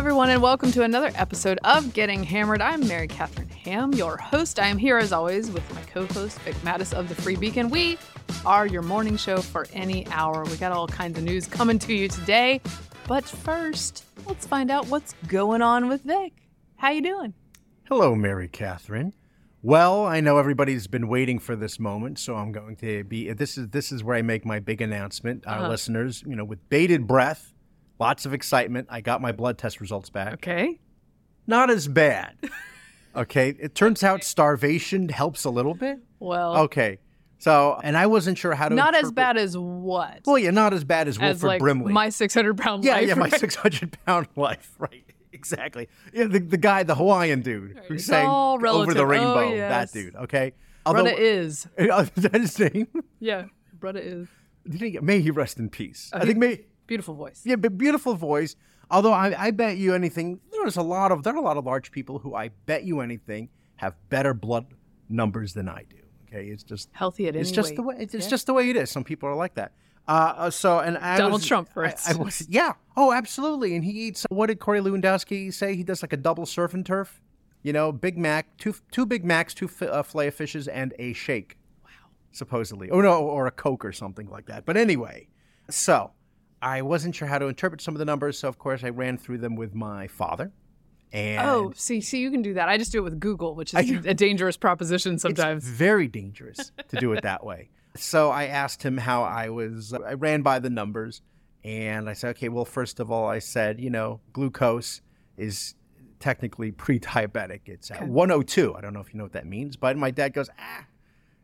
everyone, and welcome to another episode of Getting Hammered. I'm Mary Catherine Ham, your host. I am here as always with my co-host Vic Mattis of the Free Beacon. We are your morning show for any hour. We got all kinds of news coming to you today, but first, let's find out what's going on with Vic. How you doing? Hello, Mary Catherine. Well, I know everybody's been waiting for this moment, so I'm going to be. This is this is where I make my big announcement, our Uh-huh. listeners. You know, with bated breath, lots of excitement. I got my blood test results back. Okay. Not as bad. okay, it turns out starvation helps a little bit. Well, Okay, so and I wasn't sure how to. not as bad as what? Well, yeah, not as bad as as Wilford like Brimley. my 600 pound yeah, life. yeah, yeah, my right? 600 pound life, right? Exactly. Yeah, the, the guy, the Hawaiian dude who It's sang all over the Oh, rainbow. yes. That dude. Okay. Brother Iz. is that his name? Yeah, brother Iz. May he rest in peace. I he- think may Beautiful voice. yeah, but beautiful voice. Although I, I bet you anything, there's a lot of there are a lot of large people who I bet you anything have better blood numbers than I do. Okay, it's just Healthy at any it's just weight. the way it's, it's Yeah. just the way it is. Some people are like that. Uh, uh, so and I Donald was- Trump, for I- I, was yeah. Oh, absolutely. And he eats. What did Corey Lewandowski say? He does like a double surf and turf. You know, Big Mac, two two Big Macs, two uh, fillet of fishes, and a shake. Wow. Supposedly, or no, or a Coke or something like that. But anyway, so I wasn't sure how to interpret some of the numbers, so of course I ran through them with my father. And Oh, see, see, you can do that. I just do it with Google, which is do- a dangerous proposition It's sometimes. very dangerous to do it that way. So I asked him how I was. I ran by the numbers, and I said, okay, well, first of all, I said, you know, glucose is technically pre-diabetic. It's at 102. I don't know if you know what that means, but my dad goes, ah,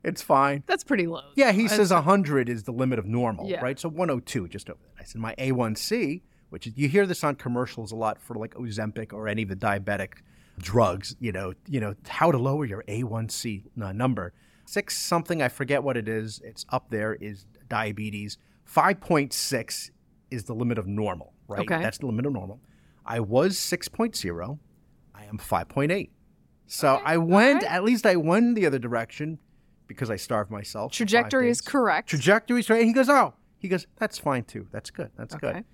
it's fine. That's pretty low. Yeah, he says 100 is the limit of normal, Yeah. right? So 102, just over that. I said my A1C, which is, you hear this on commercials a lot for like Ozempic or any of the diabetic drugs, you know, you know, how to lower your A1C number. Six something, I forget what it is. It's up there is diabetes. 5.6 is the limit of normal, right? Okay. That's the limit of normal. I was 6.0. I am 5.8. So I went, right. at least I went the other direction because I starved myself. Trajectory is correct. Trajectory's right. And he goes, oh, he goes, that's fine too. That's good. That's Okay. good.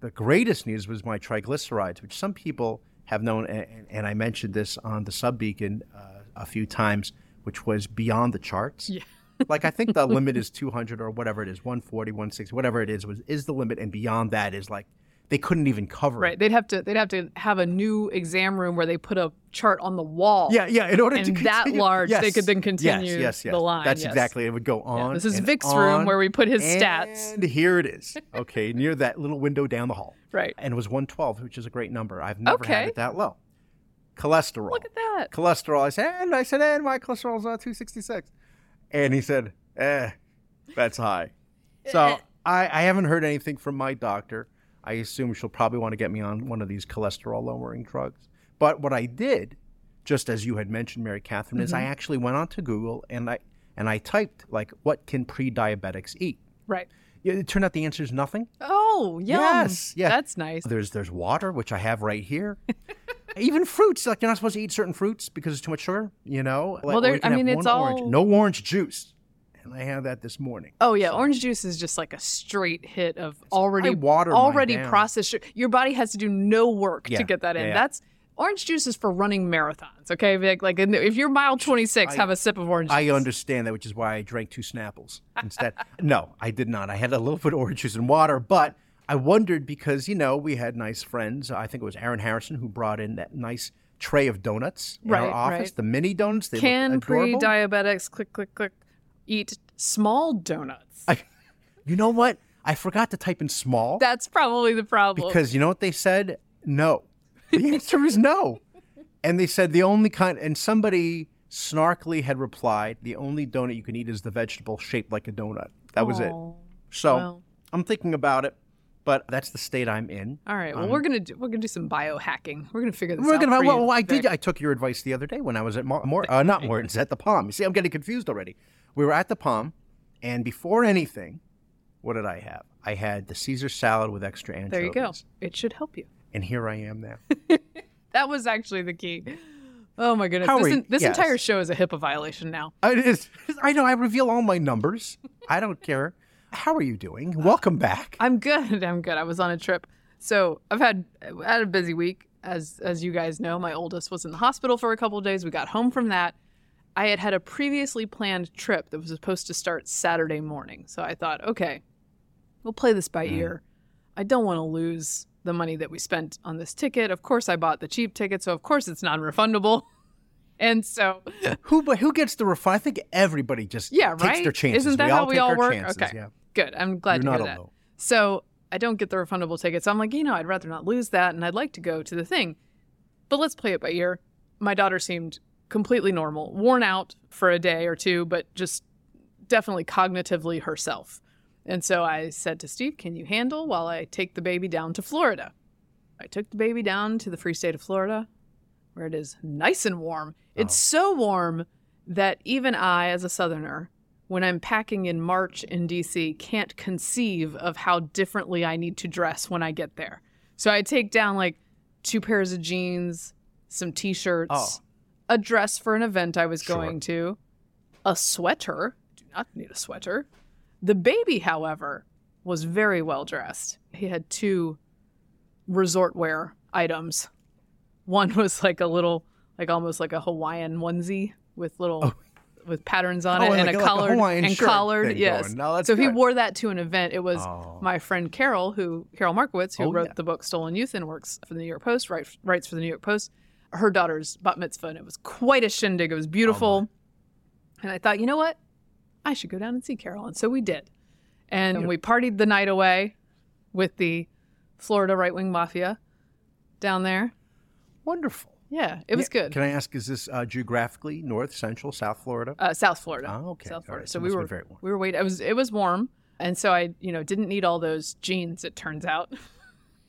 The greatest news was my triglycerides, which some people have known, and, and I mentioned this on the Sub Beacon uh, a few times, which was beyond the charts. Yeah. like I think the limit is 200 or whatever it is, 140, 160, whatever it is, was is the limit, and beyond that is like they couldn't even cover Right. it. Right. They'd have to they'd have to have a new exam room where they put a chart on the wall. Yeah, yeah. In order And to that continue- large, they could then continue yes, yes, yes. the line, That's yes. exactly. It would go on. this is and Vic's room where we put his stats. And here it is. Okay, near that little window down the hall. Right. And it was 112, which is a great number. I've never Okay. had it that low. Cholesterol. Look at that. Cholesterol. I said, and I said, and my cholesterol's uh, 266. And he said, eh, that's high. So I, I haven't heard anything from my doctor. I assume she'll probably want to get me on one of these cholesterol lowering drugs. But what I did, just as you had mentioned, Mary Catherine, is Mm-hmm. I actually went onto Google and I and I typed like, what can pre-diabetics eat? Right. It turned out the answer is nothing. Oh, yum. Yes, yeah. That's nice. There's there's water, which I have right here. Even fruits, like you're not supposed to eat certain fruits because it's too much sugar. You know. Well, or there- you I mean, it's one orange. all- no orange juice, and I had that this morning. Oh yeah, orange juice is just like a straight hit of already water already processed. Your body has to do no work Yeah, to get that in. yeah. That's orange juice is for running marathons. Okay, Vic. Like if you're mile 26, I- have a sip of orange. Juice. I understand that, which is why I drank two Snapples instead. no, I did not. I had a little bit of orange juice and water, but I wondered because you know we had nice friends. I think it was Aaron Harrison who brought in that nice tray of donuts in Right, our office, right. the mini donuts. They Can pre-diabetics click click click eat small donuts? I, you know what? I forgot to type in small. That's probably the problem. Because you know what they said? No. The answer is no. And they said the only kind, and somebody snarkily had replied, the only donut you can eat is the vegetable shaped like a donut. That was it. Oh, So well. I'm thinking about it, but that's the state I'm in. All right. Well, we're gonna do we're gonna do some biohacking. We're gonna figure this Um, We're out. gonna. Well, you, I did. I took your advice the other day when I was at Mor- Mor- uh, not Morton's at the Palm. You see, I'm getting confused already. We were at the Palm, and before anything, what did I have? I had the Caesar salad with extra anchovies. There you go. It should help you. And here I am now. That was actually the key. Oh my goodness. How This, are you- en- this yes. entire show is a HIPAA violation now. I, it's, I know. I reveal all my numbers. I don't care. How are you doing? Welcome back. I'm good. I'm good. I was on a trip. So I've had I had a busy week, as as you guys know. My oldest was in the hospital for a couple of days. We got home from that. I had had a previously planned trip that was supposed to start Saturday morning. So I thought, okay, we'll play this by Mm. ear. I don't want to lose the money that we spent on this ticket. Of course, I bought the cheap ticket, so of course it's non-refundable. And so, Who but who gets the refund? I think everybody just Yeah, takes right? their chances. Isn't that we how all we take all our work? chances. Okay. Yeah. good. I'm glad You're to not hear that. alone. So I don't get the refundable ticket. So I'm like, you know, I'd rather not lose that, and I'd like to go to the thing. But let's play it by ear. My daughter seemed completely normal, worn out for a day or two, but just definitely cognitively herself. And so I said to Steve, Can you handle while I take the baby down to Florida? I took the baby down to the free state of Florida, where it is nice and warm. It's so warm that even I, as a Southerner, when I'm packing in March in DC, can't conceive of how differently I need to dress when I get there. So I take down like two pairs of jeans, some t shirts, Oh. A dress for an event I was Sure. going to, a sweater. Do not need a sweater. The baby, however, was very well dressed. He had two resort wear items. One was like a little, like almost like a Hawaiian onesie with little, with patterns on Oh, it, like and a- a like a collared and collared. Yes. No, so he wore that to an event. It was Oh. my friend Carol, who Carol Markowitz, who Oh, wrote yeah. the book Stolen Youth and works for the New York Post, write, writes for the New York Post. Her daughter's bat mitzvah, and it was quite a shindig. It was beautiful, and I thought, you know what, I should go down and see Carol, and so we did, and we partied the night away with the Florida right wing mafia down there. Wonderful. Yeah, it was Yeah, good. Can I ask, is this uh, geographically North, Central, South Florida? uh, South Florida. Oh, okay. South Florida. right. So we were very warm. we were waiting. It was it was warm, and so I you know didn't need all those jeans. It turns out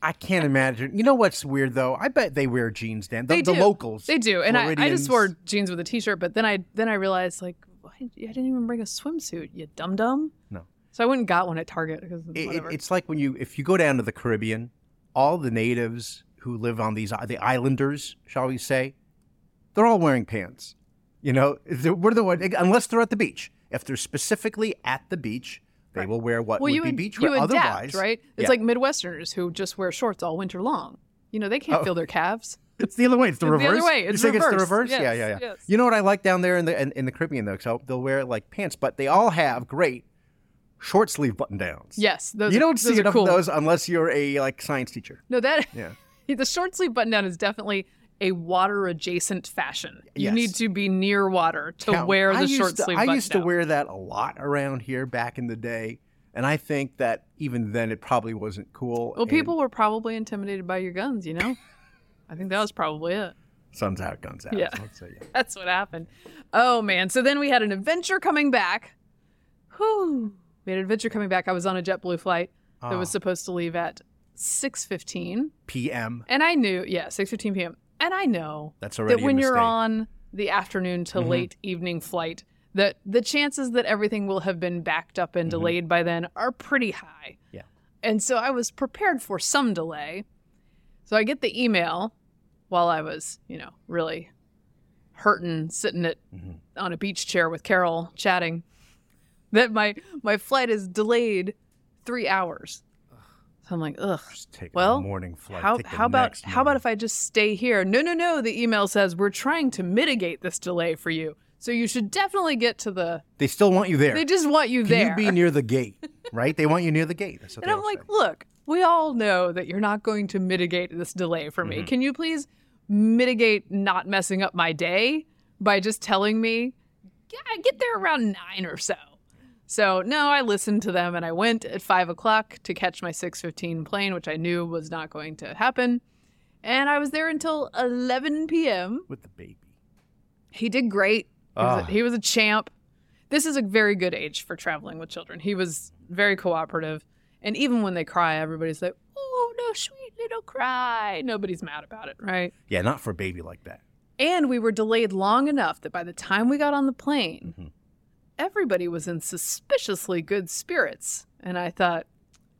I can't imagine. You know what's weird though? I bet they wear jeans, Dan. The, They the locals. they do, and I, I just wore jeans with a t-shirt. But then I then I realized like why, I didn't even bring a swimsuit. You dum dum. No. So I went and got one at Target because it- it's like when you, if you go down to the Caribbean, all the natives who live on these, the islanders, shall we say, they're all wearing pants. You know, we're the one, unless they're at the beach. If they're specifically at the beach, they will wear what well, would you be ad- beach you wear. adapt, Otherwise, right? It's yeah. like Midwesterners who just wear shorts all winter long. You know, they can't Oh. feel their calves. It's the other way. It's the It's the reverse. other way. You It's think it's the reverse. reverse? yeah, yeah, yeah. yes. You know what I like down there in the in, in the Caribbean though? So they'll wear like pants, but they all have great short sleeve button downs. Yes, those you don't those see are enough cool. of those unless you're a like science teacher. No, that Yeah. the short sleeve button down is definitely a water adjacent fashion. You Yes. need to be near water to wear the short sleeve I used to wear that a lot around here back in the day, and I think that even then it probably wasn't cool. Well, people were probably intimidated by your guns, you know? I think that was probably it. sun's out, guns out. Yeah. Let's say, yeah. That's what happened. Oh man. So then we had an adventure coming back. Whew. We had an adventure coming back. I was on a JetBlue flight that was Ah. supposed to leave at 6:15, PM. and I knew, yeah, 6:15 p.m. And I know That's already that when you're on the afternoon to Mhm. late evening flight, that the chances that everything will have been backed up and Mhm. delayed by then are pretty high. Yeah. And so I was prepared for some delay. So I get the email while I was, you know, really hurting, sitting at Mhm. on a beach chair with Carol chatting, that my my flight is delayed three hours. So I'm like, ugh. Just take Well, a morning flight. How, how about how about if I just stay here? No, no, no. The email says we're trying to mitigate this delay for you, so you should definitely get to the. they still want you there? They just want you Can there. you be near the gate? Right? They want you near the gate. That's what and I'm like, say. look, we all know that you're not going to mitigate this delay for me. Mhm. Can you please mitigate not messing up my day by just telling me, yeah, get there around nine or so. So no, I listened to them and I went at five o'clock to catch my six fifteen plane, which I knew was not going to happen. And I was there until eleven p.m. with the baby. He did great. He was, Ah. a, he was a champ. This is a very good age for traveling with children. He was very cooperative. And even when they cry, everybody's like, oh, no, sweet little cry. Nobody's mad about it, right? Yeah, not for a baby like that. And we were delayed long enough that by the time we got on the plane, Mhm. Everybody was in suspiciously good spirits. And I thought,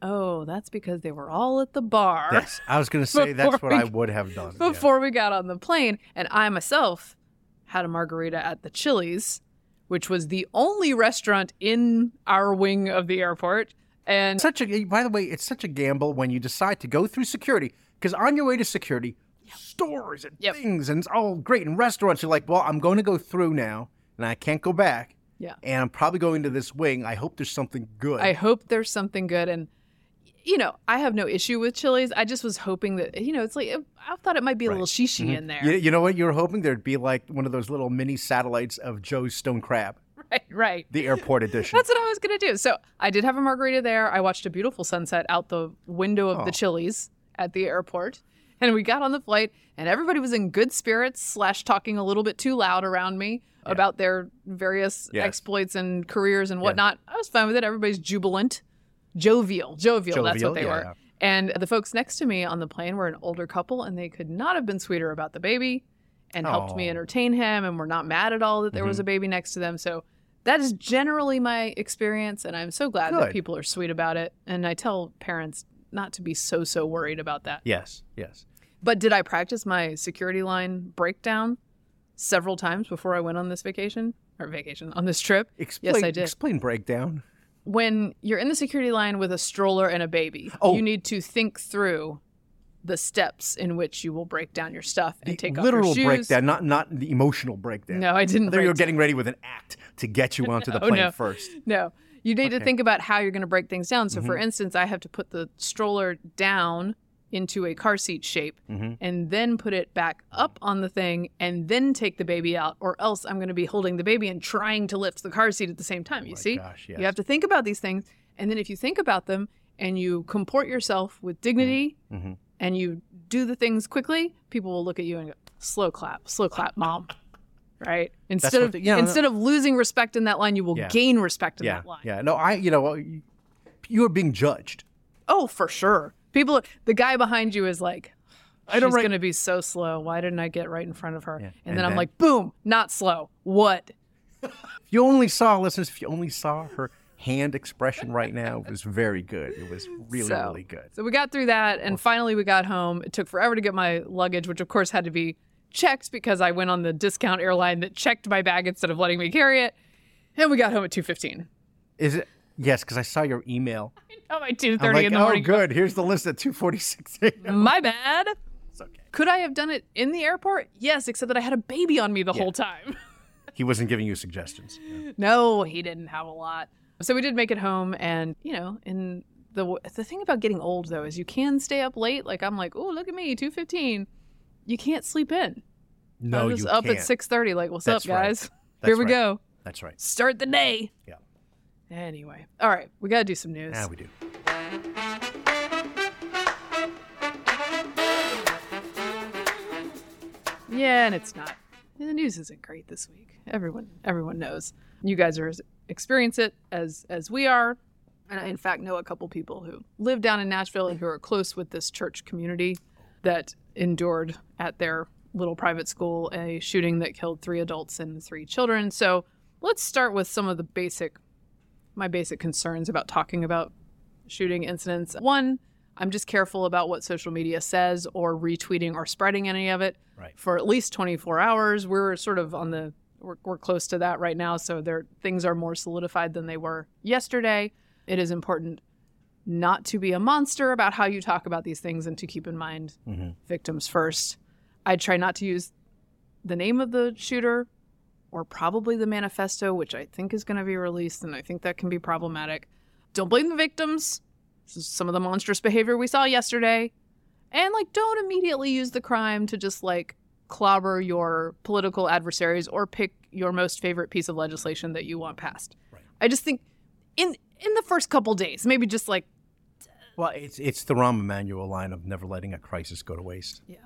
oh, that's because they were all at the bar. Yes, I was going to say that's what we- I would have done. yeah. before we got on the plane. And I myself had a margarita at the Chili's, which was the only restaurant in our wing of the airport. And Such a by the way, it's such a gamble when you decide to go through security because on your way to security, stores and Yep. things and it's all great and restaurants. You're like, well, I'm going to go through now and I can't go back. Yeah. And I'm probably going to this wing. I hope there's something good. I hope there's something good. And, you know, I have no issue with Chili's. I just was hoping that, you know, it's like, I thought it might be a little shishi mm-hmm. in there. you, you know what you were hoping there'd be like one of those little mini satellites of Joe's Stone Crab, Right, right. the airport edition. That's what I was going to do. So I did have a margarita there. I watched a beautiful sunset out the window of Oh. the Chili's at the airport. And we got on the flight, and everybody was in good spirits, slash, talking a little bit too loud around me about their various Yes. exploits and careers and whatnot. I was fine with it. Everybody's jubilant, jovial, jovial. that's what they yeah, were. yeah. And the folks next to me on the plane were an older couple, and they could not have been sweeter about the baby and helped me entertain him, and were not mad at all that there Mm-hmm. was a baby next to them. So that is generally my experience, and I'm so glad that people are sweet about it. And I tell parents not to be so so worried about that. yes, yes. But did I practice my security line breakdown several times before I went on this vacation or vacation on this trip? Explain, yes, I did. Explain breakdown. when you're in the security line with a stroller and a baby, Oh. you need to think through the steps in which you will break down your stuff and The take off your shoes. Literal breakdown, not not the emotional breakdown. No, I didn't I thought you were getting ready with an act to get you onto the plane no. first. No. You need to Okay. Mm-hmm. think about how you're going to break things down. So, for instance, I have to put the stroller down into a car seat shape Mhm. and then put it back up on the thing and then take the baby out, or else I'm going to be holding the baby and trying to lift the car seat at the same time. You Oh my see? gosh, yes. You have to think about these things. And then if you think about them and you comport yourself with dignity Mhm. and you do the things quickly, people will look at you and go, slow clap, slow clap, mom. Right? Instead what of yeah, no. instead of losing respect in that line, you will Yeah. gain respect in Yeah, that line. yeah. No, I. You know, you, you are being judged. Oh, for sure. People, the guy behind you is like, I don't she's write- going to be so slow. Why didn't I get right in front of her? Yeah, And, and then I'm like, boom, not slow. What? If you only saw, listeners, if you only saw her hand expression right now, it was very good. It was really, So- really good. So we got through that, and finally we got home. It took forever to get my luggage, which of course had to be checked because I went on the discount airline that checked my bag instead of letting me carry it. And we got home at 2.15. Is it? Yes, because I saw your email. Oh, my 2.30 I'm like, in the oh, morning. good. Here's the list at 2:46. My bad. it's okay. Could I have done it in the airport? Yes, except that I had a baby on me the whole time. He wasn't giving you suggestions. No, he didn't have a lot. So we did make it home, and you know, in the the thing about getting old though is you can stay up late. Like I'm like, oh look at me, two fifteen. You can't sleep in. No, I was you up can't. at six thirty. Like, what's That's up, right. guys? That's Here we right. go. That's right. Start the day. Yeah. Anyway, all right, we gotta do some news. Now we do. Yeah, and it's not. And the news isn't great this week. Everyone, everyone knows. You guys are as experience it as as we are. And I, in fact, know a couple people who live down in Nashville and who are close with this church community that endured at their little private school a shooting that killed three adults and three children. So let's start with some of the basic, my basic concerns about talking about shooting incidents. One, I'm just careful about what social media says or retweeting or spreading any of it Right. for at least 24 hours. We're sort of on the we're, we're close to that right now, so there things are more solidified than they were yesterday. It is important not to be a monster about how you talk about these things and to keep in mind Mm-hmm. victims first. I try not to use the name of the shooter or probably the manifesto, which I think is going to be released, and I think that can be problematic. Don't blame the victims. This is some of the monstrous behavior we saw yesterday. And like, don't immediately use the crime to just like clobber your political adversaries or pick your most favorite piece of legislation that you want passed. Right. I just think in in the first couple days, maybe just like Well, it's it's the Rahm Emanuel line of never letting a crisis go to waste. Yeah.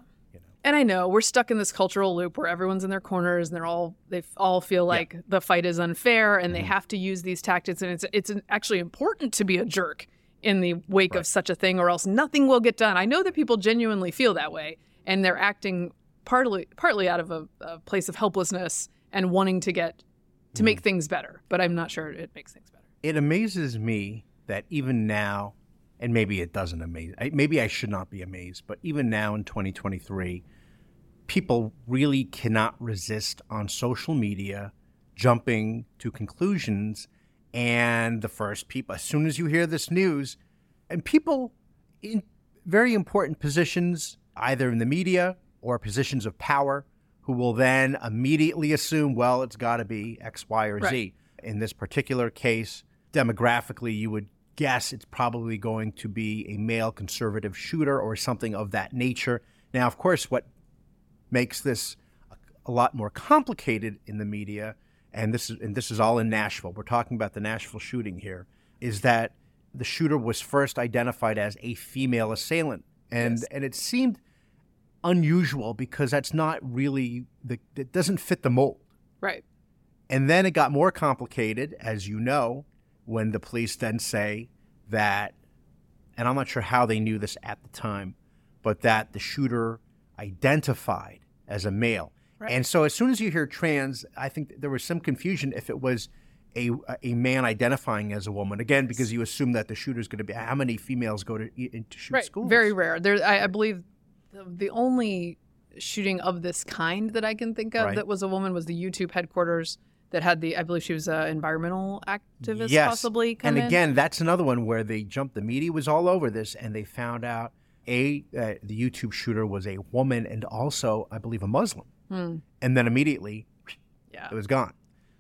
And I know we're stuck in this cultural loop where everyone's in their corners and they're all they all feel like the fight is unfair and they mm-hmm. have to use these tactics and it's it's actually important to be a jerk in the wake of such a thing or else nothing will get done. I know that people genuinely feel that way and they're acting partly partly out of a, a place of helplessness and wanting to get to make mm-hmm. things better, but I'm not sure it makes things better. It amazes me that even now, and maybe it doesn't amaze. Maybe I should not be amazed, but even now in 2023, people really cannot resist on social media jumping to conclusions And the first people, as soon as you hear this news, and people in very important positions, either in the media or positions of power, who will then immediately assume, well, it's got to be X, Y, or Right. Z. In this particular case, demographically, you would guess it's probably going to be a male conservative shooter or something of that nature. Now, of course, what makes this a, lot more complicated in the media, and this is and this is all in Nashville. We're talking about the Nashville shooting here. Is that the shooter was first identified as a female assailant, and Yes. and it seemed unusual because that's not really the it doesn't fit the mold. Right. And then it got more complicated, as you know, when the police then say that, and I'm not sure how they knew this at the time, but that the shooter identified as a male. Right. And so as soon as you hear trans, I think there was some confusion if it was a, a man identifying as a woman. Again, because you assume that the shooter is going to be, how many females go to, into shoot right. schools? Very rare. There, I, I believe the, the only shooting of this kind that I can think of Right. that was a woman was the YouTube headquarters that had the. I believe she was an environmental activist, Yes. possibly. Come and in. again, that's another one where they jumped. The media was all over this, and they found out a uh, the YouTube shooter was a woman and also, I believe, a Muslim. Hmm. And then immediately, yeah. it was gone.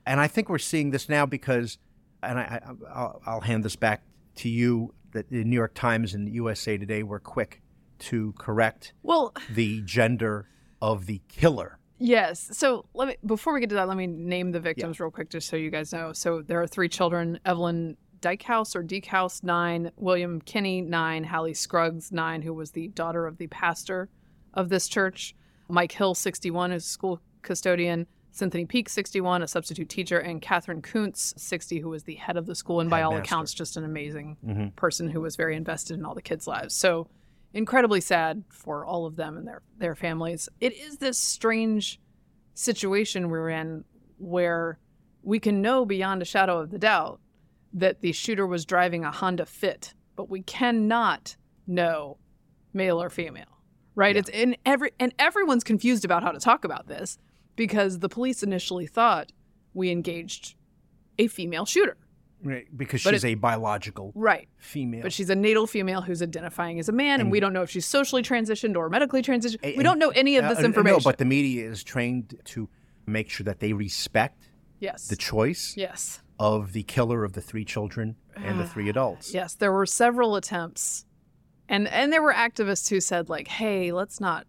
And I think we're seeing this now because, and I, I I'll, I'll hand this back to you. That the New York Times and USA Today were quick to correct Well, the gender of the killer. Yes. So let me before we get to that, let me name the victims real quick, just so you guys know. So there are three children: Evelyn Dykehouse or Deekhouse, nine; William Kinney, nine; Hallie Scruggs, nine, who was the daughter of the pastor of this church; Mike Hill, sixty-one, is a school custodian; Cynthia Peak, sixty-one, a substitute teacher; and Katherine Koonce, sixty, who was the head of the school, and by all accounts, just an amazing Mhm. person who was very invested in all the kids' lives. So incredibly sad for all of them and their their families. It is this strange situation we're in where we can know beyond a shadow of the doubt that the shooter was driving a Honda Fit, but we cannot know male or female. Right? Yeah. It's in every and everyone's confused about how to talk about this because the police initially thought we engaged a female shooter. Right, because But she's a biological Right. female. But she's a natal female who's identifying as a man, and, And- we don't know if she's socially transitioned or medically transitioned. A- we don't know any of Uh, this uh, information. No, but the media is trained to make sure that they respect yes, the choice yes, of the killer of the three children and the three ah, adults. yes. There were several attempts, and and there were activists who said like, "Hey, let's not.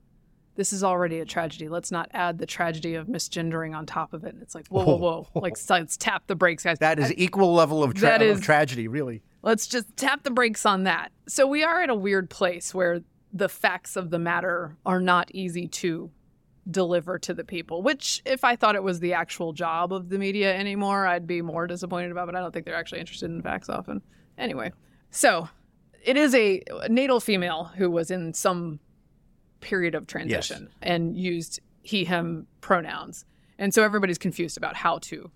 This is already a tragedy. Let's not add the tragedy of misgendering on top of it." And it's like, whoa, whoa, oh. whoa! like, so let's tap the brakes, guys. That is equal level of, tra- is- of tragedy, really. Let's just tap the brakes on that. So we are at a weird place where the facts of the matter are not easy to deliver to the people, which if I thought it was the actual job of the media anymore, I'd be more disappointed about, but I don't think they're actually interested in facts often. Anyway, so it is a natal female who was in some period of transition and used he him pronouns. And so everybody's confused about how to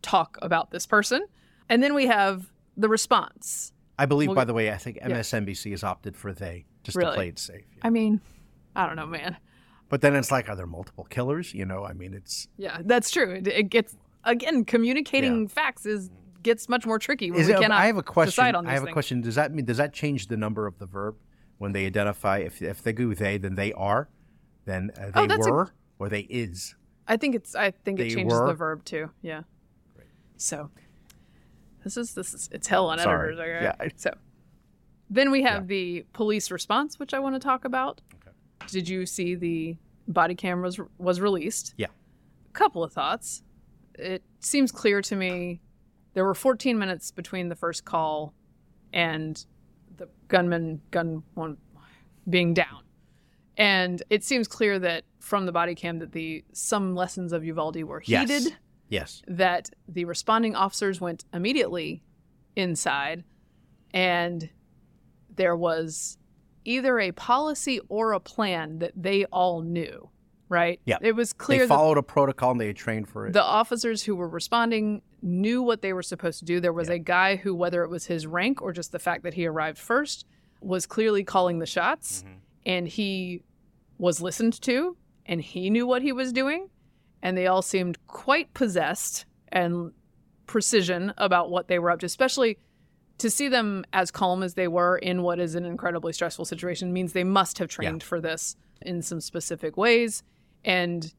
talk about this person. And then we have the response. I believe, Well, by the way, I think MSNBC has opted for they just Really? to play it safe. I mean, I don't know, man. But then it's like, are there multiple killers? You know, I mean, it's. Yeah, that's true. It, it gets again communicating facts is gets much more tricky when Is we it, cannot I have a question. decide on these I have a question. Does that mean does that change the number of the verb when they identify? If if they go they, then they are, then uh, they Oh, that's a- were, or they is. I think it's. I think it changes were? the verb too. Yeah. So this is this is it's hell on Sorry. editors. Okay? Yeah, So then we have the police response, which I want to talk about. Did you see the body cam was was released? Yeah. A couple of thoughts. It seems clear to me there were 14 minutes between the first call and the gunman gun one being down. And it seems clear that from the body cam that the some lessons of Uvalde were Yes. heeded, Yes. that the responding officers went immediately inside and there was either a policy or a plan that they all knew, right? Yeah. It was They clear that followed a protocol and they had trained for it. the officers who were responding knew what they were supposed to do. There was a guy who, whether it was his rank or just the fact that he arrived first, was clearly calling the shots, Mm-hmm. and he was listened to, and he knew what he was doing, and they all seemed quite possessed and precision about what they were up to, especially to see them as calm as they were in what is an incredibly stressful situation means they must have trained for this in some specific ways. And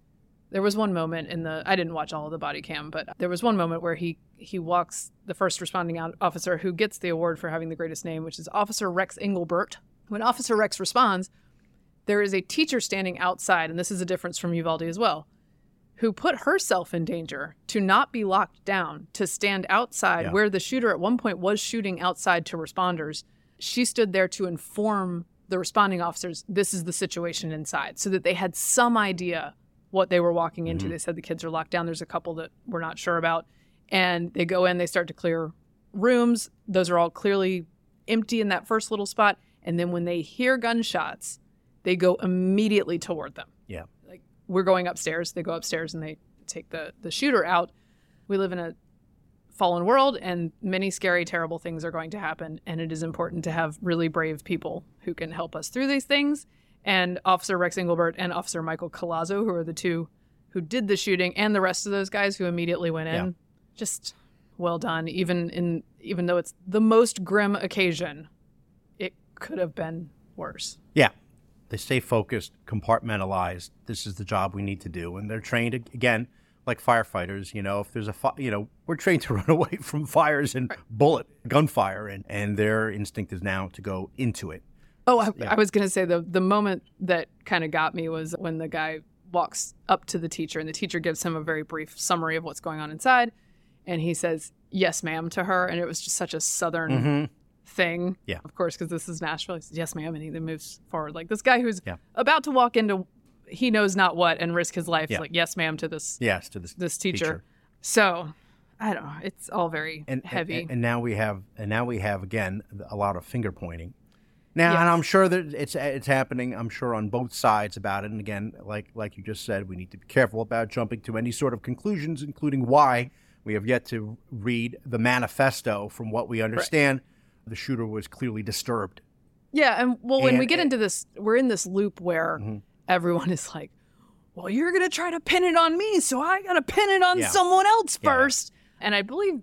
there was one moment in the I didn't watch all of the body cam, but there was one moment where he he walks the first responding officer who gets the award for having the greatest name, which is Officer Rex Engelbert. When Officer Rex responds, there is a teacher standing outside, and this is a difference from Uvalde as well, who put herself in danger to not be locked down, to stand outside Yeah. where the shooter at one point was shooting outside to responders. She stood there to inform the responding officers this is the situation inside so that they had some idea what they were walking into. Mm-hmm. They said the kids are locked down. There's a couple that we're not sure about. And they go in, they start to clear rooms. Those are all clearly empty in that first little spot. And then when they hear gunshots, they go immediately toward them Yeah. We're going upstairs. They go upstairs and they take the the shooter out. We live in a fallen world and many scary terrible things are going to happen. And it is important to have really brave people who can help us through these things. And officer rex engelbert and officer michael collazo who are the two who did the shooting and the rest of those guys who immediately went in. Yeah. just well done. Even in even though it's the most grim occasion it could have been worse. Yeah. They stay focused, compartmentalized. This is the job we need to do. And they're trained, again, like firefighters. You know, if there's a, fi- you know, we're trained to run away from fires and bullet, gunfire. And, and their instinct is now to go into it. Oh, I, I was going to say the the moment that kind of got me was when the guy walks up to the teacher and the teacher gives him a very brief summary of what's going on inside, and he says "Yes, ma'am" to her, and it was just such a southern Mm-hmm. Thing. Yeah. of course, because this is Nashville. He says "Yes, ma'am," and he then moves forward. Like this guy who's Yeah. about to walk into he knows not what and risk his life. Yeah. Like "Yes, ma'am" to this Yes, to this, this teacher. So I don't know. It's all very and, heavy. And, and now we have, and now we have again a lot of finger pointing. Now, and I'm sure that it's it's happening. I'm sure on both sides about it. And again, like like you just said, we need to be careful about jumping to any sort of conclusions, including why we have yet to read the manifesto. From what we understand, the shooter was clearly disturbed. Yeah, and well, when we And- get into this, we're in this loop where Mhm. everyone is like, "Well, you're gonna try to pin it on me, so I gotta pin it on Yeah. someone else Yeah. first. And I believe,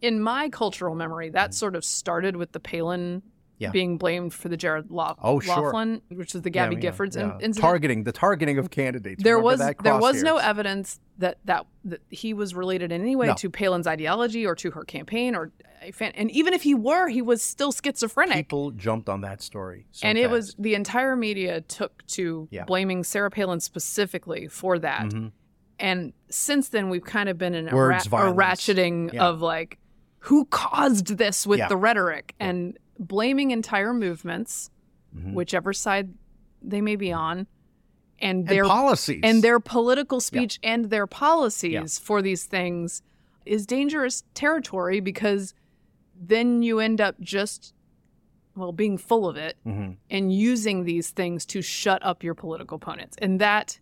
in my cultural memory, that sort of started with the Palin Mm-hmm. Yeah. being blamed for the Jared Laugh- Oh, sure. Loughner, which was the Gabby Yeah, Giffords yeah. in- incident. targeting the targeting of candidates. there Remember was there was no evidence that, that that he was related in any way No. to Palin's ideology or to her campaign or. And even if he were, he was still schizophrenic. People jumped on that story, so and it was the entire media took to blaming Sarah Palin specifically for that. Mhm. And since then, we've kind of been in a, ra- a ratcheting of like, who caused this with the rhetoric and blaming entire movements, Mhm. whichever side they may be on, and and their policies. and their political speech and their policies for these things is dangerous territory because then you end up just well being full of it Mhm. and using these things to shut up your political opponents. And that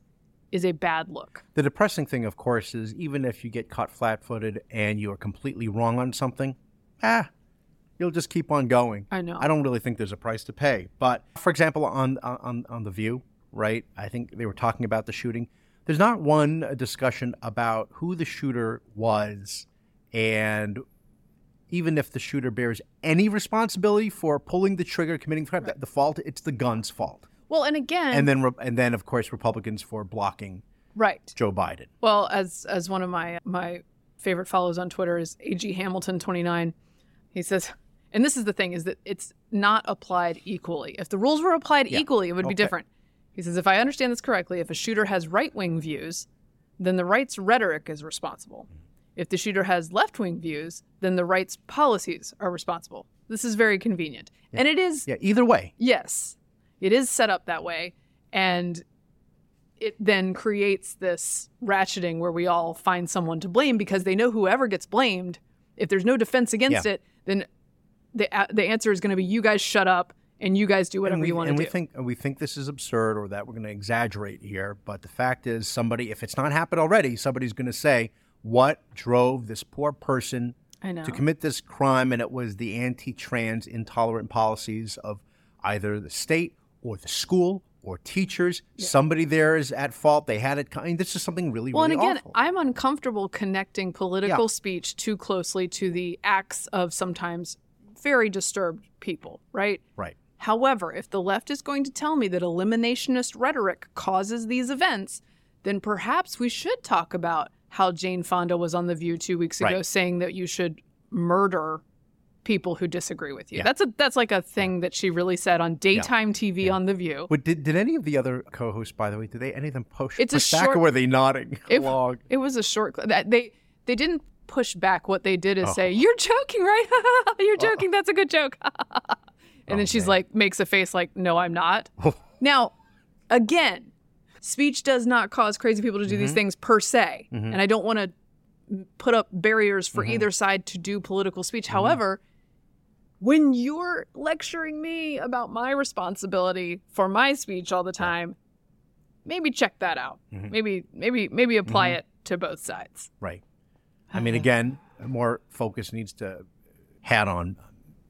is a bad look. The depressing thing, of course, is even if you get caught flat footed and you're completely wrong on something, ah, you'll just keep on going. i know I don't really think there's a price to pay. But for example, on on on the View, right? I think they were talking about the shooting. There's not one uh, discussion about who the shooter was, and even if the shooter bears any responsibility for pulling the trigger, committing the crime, the, the fault it's the gun's fault. well and again And then and then of course Republicans for blocking right Joe Biden. Well, as as one of my my favorite follows on Twitter is AG Hamilton twenty nine. He says, and this is the thing is that it's not applied equally. If the rules were applied Yeah. equally, it would be different. He says, if I understand this correctly, if a shooter has right wing views, then the right's rhetoric is responsible. If the shooter has left wing views, then the right's policies are responsible. This is very convenient, and it is Yeah, either way. Yes, it is set up that way. And it then creates this ratcheting where we all find someone to blame because they know whoever gets blamed, if there's no defense against Yeah. it, then the, the answer is going to be you guys shut up and you guys do whatever we, you want to and do. we think we think this is absurd or that we're going to exaggerate here, but the fact is, somebody, if it's not happened already, somebody's going to say what drove this poor person to commit this crime, and it was the anti-trans intolerant policies of either the state or the school or teachers. Somebody there is at fault. They had it. I mean, this is something really, Well, really and again, awful. I'm uncomfortable connecting political speech too closely to the acts of sometimes very disturbed people, right? right. However, if the left is going to tell me that eliminationist rhetoric causes these events, then perhaps we should talk about how Jane Fonda was on The View two weeks ago Right. saying that you should murder people who disagree with you. Yeah. That's a that's like a thing that she really said on daytime TV on The View. But did, did any of the other co-hosts, by the way, did they any of them push, It's a short- or were they nodding It- along? It was a short clip. That they they didn't push back. What they did is Oh. say, "You're joking, right? You're joking. That's a good joke." and then Oh, she's man. like, makes a face like, "No, I'm not." now, again, speech does not cause crazy people to do Mm-hmm. these things per se, and I don't want to put up barriers for Mm-hmm. either side to do political speech. However. When you're lecturing me about my responsibility for my speech all the time, maybe check that out. Mm-hmm. Maybe maybe maybe apply it to both sides. Right. I mean, again, more focus needs to had on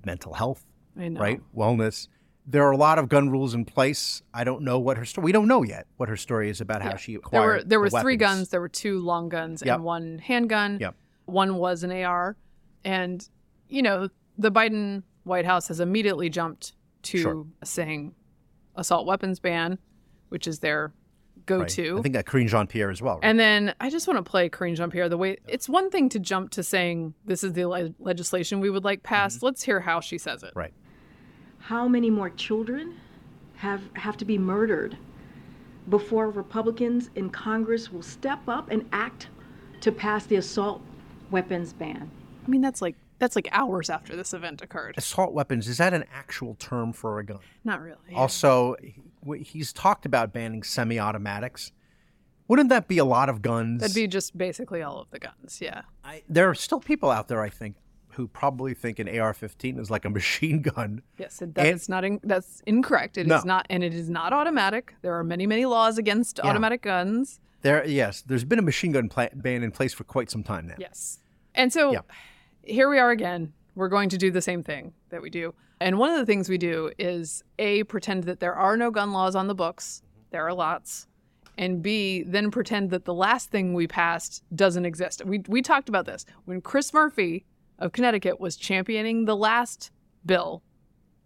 mental health, right? Wellness. There are a lot of gun rules in place. I don't know what her story. We don't know yet what her story is about how she There acquired. were there were the three weapons. guns. There were two long guns Yep. and one handgun. Yep. One was an AR, and you know the Biden White House has immediately jumped to Sure. saying assault weapons ban, which is their Right. go-to. I think that Karine Jean Pierre as well. Right? And then I just want to play Karine Jean Pierre the way it's one thing to jump to saying this is the le- legislation we would like passed. Let's hear how she says it. Mm-hmm. right. how many more children have have to be murdered before Republicans in Congress will step up and act to pass the assault weapons ban? I mean, that's like that's like hours after this event occurred. Assault weapons is that an actual term for a gun? Not really. Also, he- he's talked about banning semi-automatics. Wouldn't that be a lot of guns? That'd be just basically all of the guns. Yeah. I, there are still people out there, I think, who probably think an AR-15 is like a machine gun. Yes, that And- is not in, that's incorrect. It is No. not, and it is not automatic. There are many, many laws against Yeah. automatic guns. There, yes, there's been a machine gun pla- ban in place for quite some time now. Yes, and so Yeah. here we are again. We're going to do the same thing that we do, and one of the things we do is a pretend that there are no gun laws on the books. There are lots. And B, then pretend that the last thing we passed doesn't exist. We, we talked about this when Chris Murphy of Connecticut was championing the last bill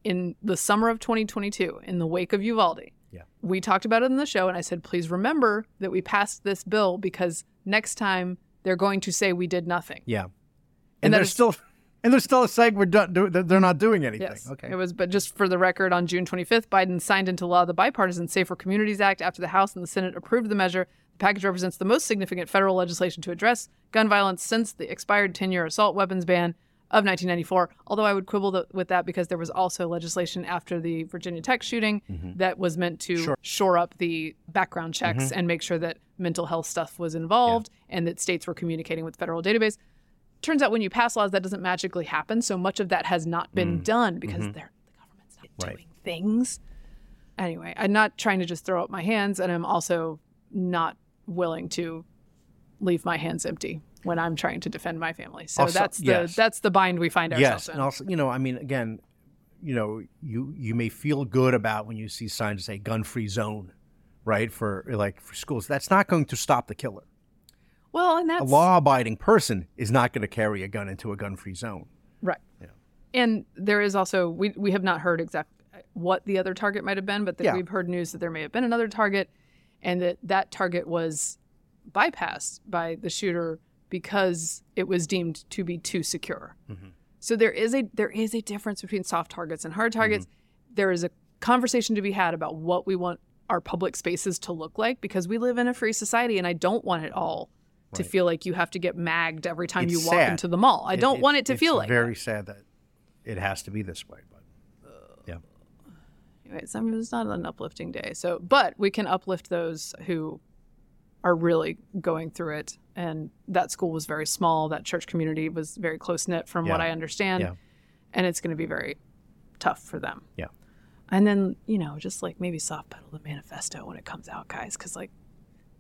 in the summer of 2022 in the wake of Uvalde. Yeah. We talked about it in the show, and I said, please remember that we passed this bill because next time they're going to say we did nothing. Yeah, and, And they're is- still, and they're still saying we're done. do- They're not doing anything. Yes. Okay. It was, but just for the record, on June 25th, Biden signed into law the bipartisan Safer Communities Act after the House and the Senate approved the measure. The package represents the most significant federal legislation to address gun violence since the expired 10 year assault weapons ban of 1994. Although I would quibble th- with that because there was also legislation after the Virginia Tech shooting mm-hmm. that was meant to Sure. shore up the background checks mm-hmm. and make sure that mental health stuff was involved and that states were communicating with federal database turns out when you pass laws that doesn't magically happen so much of that has not been mm. done because mm-hmm. they're, the government's not Right. doing things anyway i'm not trying to just throw up my hands and i'm also not willing to leave my hands empty when i'm trying to defend my family so Also- that's the yes. that's the bind we find ourselves yes, in and also, you know, I mean, again, you know, you you may feel good about when you see signs that say gun-free zone, right? For like for schools, that's not going to stop the killer. Well and that's A law-abiding person is not going to carry a gun into a gun-free zone. Right. Yeah. And there is also we we have not heard exactly what the other target might have been, but that Yeah. we've heard news that there may have been another target, and that that target was bypassed by the shooter because it was deemed to be too secure. Mm-hmm. So there is a there is a difference between soft targets and hard mm-hmm. targets. There is a conversation to be had about what we want our public spaces to look like because we live in a free society, and I don't want it all. To feel like you have to get magged every time It's you walk sad. into the mall. I don't want it to feel like that. very sad that it has to be this way. But yeah, Anyways, I mean, it's not an uplifting day. So, but we can uplift those who are really going through it. And that school was very small. That church community was very close knit, from what I understand. Yeah. And it's going to be very tough for them. yeah, And then, you know, just like maybe soft pedal the manifesto when it comes out, guys, because like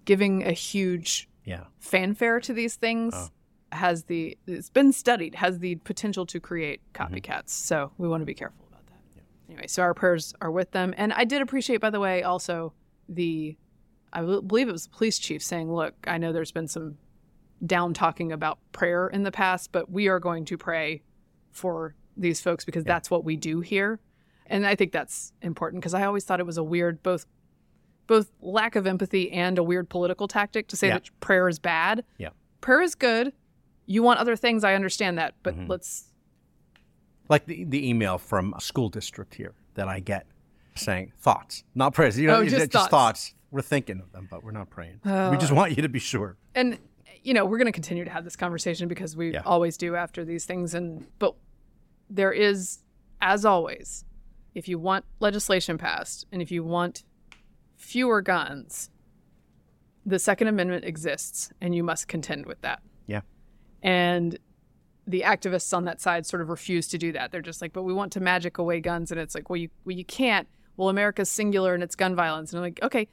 giving a huge yeah. fanfare to these things Oh. has the, it's been studied, has the potential to create copycats. Mm-hmm. So we want to be careful about that. anyway, so our prayers are with them. And I did appreciate, by the way, also the, I believe it was the police chief saying, look, I know there's been some down talking about prayer in the past, but we are going to pray for these folks because that's what we do here. And I think that's important because I always thought it was a weird, both both lack of empathy and a weird political tactic to say Yeah. that prayer is bad. Yeah. Prayer is good. You want other things, I understand that, but Mm-hmm. let's Like the, the email from a school district here that I get saying thoughts, not prayers. You know, Oh, just just, thoughts. thoughts. We're thinking of them, but we're not praying. we just want you to be sure. and you know we're going to continue to have this conversation because we Yeah. always do after these things and but there is as always if you want legislation passed and if you want fewer guns. The second amendment exists and you must contend with that. Yeah. and the activists on that side sort of refuse to do that. They're just like but we want to magic away guns and it's like well you well you can't. Well america's singular in its gun violence. And i'm like okay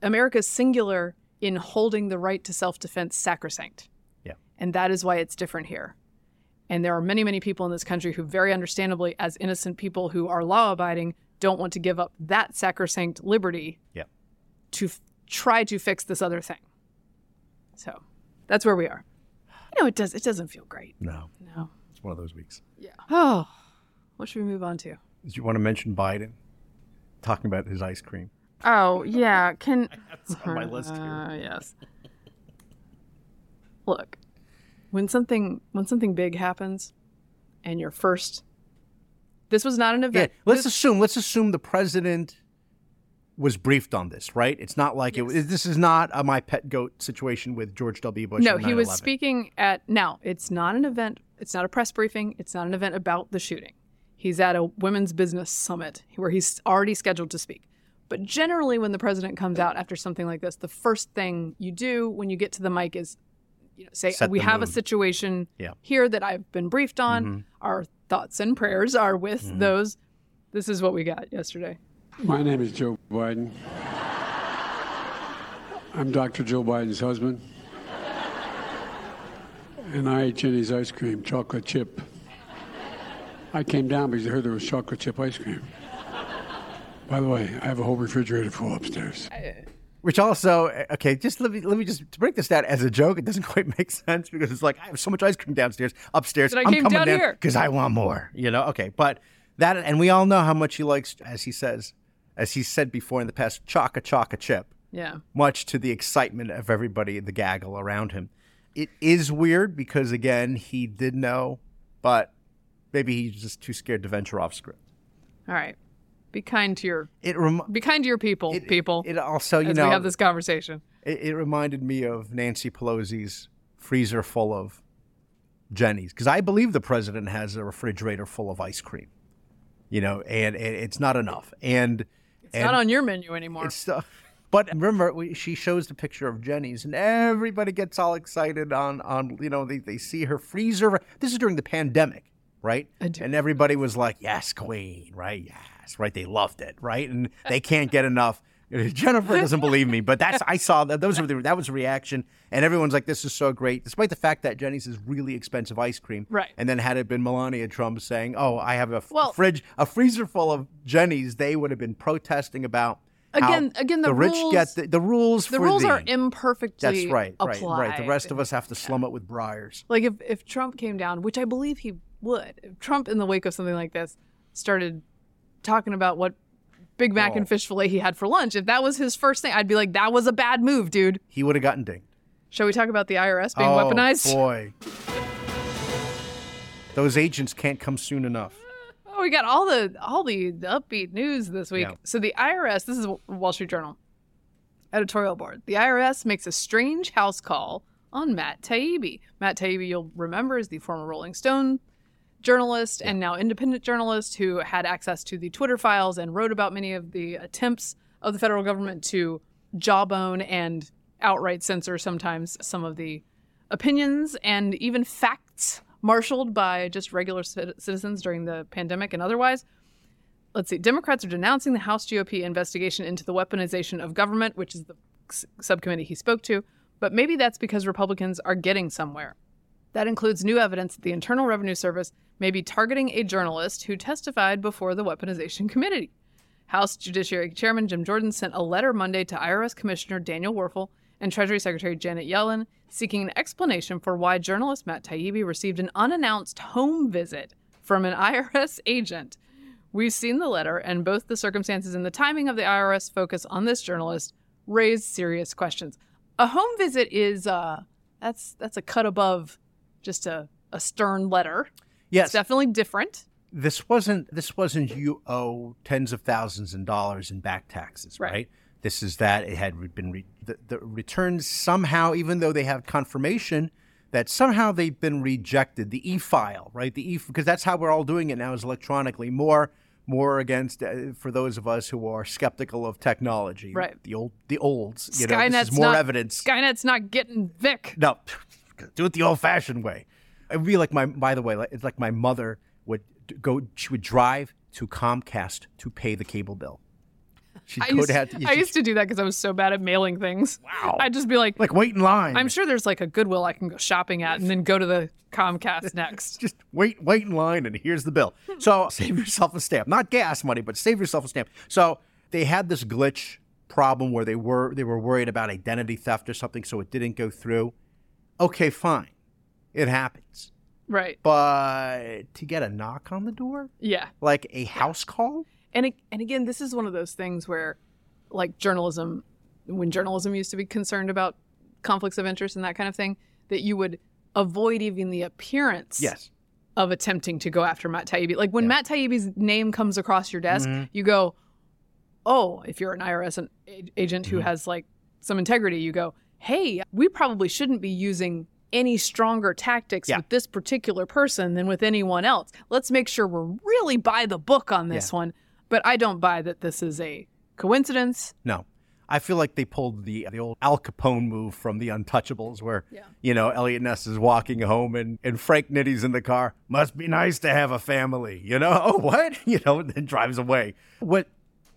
america's singular in holding the right to self-defense sacrosanct. Yeah. and that is why it's different here. And there are many many people in this country who very understandably as innocent people who are law abiding don't want to give up that sacrosanct liberty Yeah. to f- try to fix this other thing so that's where we are you know it does it doesn't feel great No, no it's one of those weeks. yeah oh what should we move on to Did you want to mention Biden talking about his ice cream? oh yeah can It's on my list here. Uh, yes. Look, when something when something big happens, and you're first, this was not an Yeah, event. let's This- assume. Let's assume the president was briefed on this, right? It's not like it. This is not a my pet goat situation with George W. Bush. no, he was speaking at. Now, it's not an event. It's not a press briefing. It's not an event about the shooting. He's at a women's business summit where he's already scheduled to speak. But generally, when the president comes out after something like this, the first thing you do when you get to the mic is, you know, say, Set "We have a situation Yeah. here that I've been briefed on. Mm-hmm. Our thoughts and prayers are with mm-hmm. those." This is what we got yesterday. My name is Joe Biden. I'm Dr. Joe Biden's husband. And I ate Jeni's ice cream, chocolate chip. I came down because I heard there was chocolate chip ice cream. By the way, I have a whole refrigerator full upstairs. Which also, eh, okay, just let me let me just to break this down as a joke. It doesn't quite make sense because it's like I have so much ice cream downstairs, upstairs. But I I'm came coming down down here. because I want more. You know, okay, but that and we all know how much he likes, as he says, as he said before in the past, choca choca chip. Yeah. much to the excitement of everybody, the gaggle around him. It is weird because, again, he did know, but maybe he's just too scared to venture off script. All right. Be kind to your It, rem- be kind to your people, it people. It also, you know, we have this conversation. it, it reminded me of Nancy Pelosi's freezer full of Jeni's because I believe the president has a refrigerator full of ice cream. You know, and, and it's not enough. And It's not on your menu anymore. It's uh, but remember, we, she shows the picture of Jeni's, and everybody gets all excited on on you know they, they see her freezer. This is during the pandemic, right? And everybody was like, "Yes, Queen, right? Right." They loved it, right? And they can't get enough. Jennifer doesn't believe me, but that's I saw that. Those were the, that was the reaction, and everyone's like, "This is so great," despite the fact that Jeni's is really expensive ice cream. Right. And then had it been Melania Trump saying, "Oh, I have a f- Well- fridge, a freezer full of Jeni's," they would have been protesting about Again- again, the rich rules- get the, the rules. the rules are imperfectly That's right, right, applied. right. The rest of us have to slum it with Breyers. like if if Trump came down, which I believe he would, if Trump in the wake of something like this started talking about what Big Mac Oh. and fish fillet he had for lunch, if that was his first thing, I'd be like, that was a bad move, dude. He would have gotten dinged. Shall we talk about the IRS being oh weaponized? boy, those agents can't come soon enough. Oh, we got all the all the, upbeat news this week. Yeah. So the IRS, this is Wall Street Journal editorial board. The IRS makes a strange house call on Matt Taibbi. Matt Taibbi, you'll remember, is the former Rolling Stone journalist and now independent journalist who had access to the Twitter files and wrote about many of the attempts of the federal government to jawbone and outright censor sometimes some of the opinions and even facts marshaled by just regular cit- citizens during the pandemic and otherwise. Let's see. Democrats are denouncing the House GOP investigation into the weaponization of government, which is the s- subcommittee he spoke to. But maybe that's because Republicans are getting somewhere. That includes new evidence that the Internal Revenue Service may be targeting a journalist who testified before the Weaponization Committee. House Judiciary Chairman Jim Jordan sent a letter Monday to IRS Commissioner Daniel Werfel and Treasury Secretary Janet Yellen seeking an explanation for why journalist Matt Taibbi received an unannounced home visit from an IRS agent. We've seen the letter, and both the circumstances and the timing of the IRS focus on this journalist raise serious questions. A home visit is uh that's that's a cut above just a, a stern letter. Yes. It's definitely different. this wasn't this wasn't you owe tens of thousands of dollars in back taxes, Right. right? This is that it had been re- the, the returns somehow, even though they have confirmation that somehow they've been rejected. The e-file, right? The e because that's how we're all doing it now is electronically. More more against uh, for those of us who are skeptical of technology, Right. The old the olds, you know, Skynet's this is more not, evidence. Skynet's not getting Vic. No, do it the old-fashioned way. It would be like my. By the way, like- it's like my mother would go. She would drive to Comcast to pay the cable bill. She'd I used, down. I used to do that because I was so bad at mailing things. Wow. I'd just be like, like wait in line. I'm sure there's like a Goodwill I can go shopping at and then go to the Comcast next. just wait, wait in line, and here's the bill. So save yourself a stamp, not gas money, but save yourself a stamp. So they had this glitch problem where they were they were worried about identity theft or something, so it didn't go through. Okay, fine, it happens. Right. But to get a knock on the door, Yeah. like a house call, And it, and again, this is one of those things where, like journalism, when journalism used to be concerned about conflicts of interest and that kind of thing, that you would avoid even the appearance yes, of attempting to go after Matt Taibbi. Like when Yeah. Matt Taibbi's name comes across your desk, Mhm. you go, "Oh, if you're an IRS agent who Mhm. has like some integrity, you go, "Hey, we probably shouldn't be using any stronger tactics Yeah. with this particular person than with anyone else. Let's make sure we're really by the book on this one." But I don't buy that this is a coincidence. no. I feel like they pulled the the old Al Capone move from the Untouchables, where Yeah. you know Eliot Ness is walking home and, and Frank Nitty's in the car. Must be nice to have a family, you know? Oh, what? You know, and then drives away. What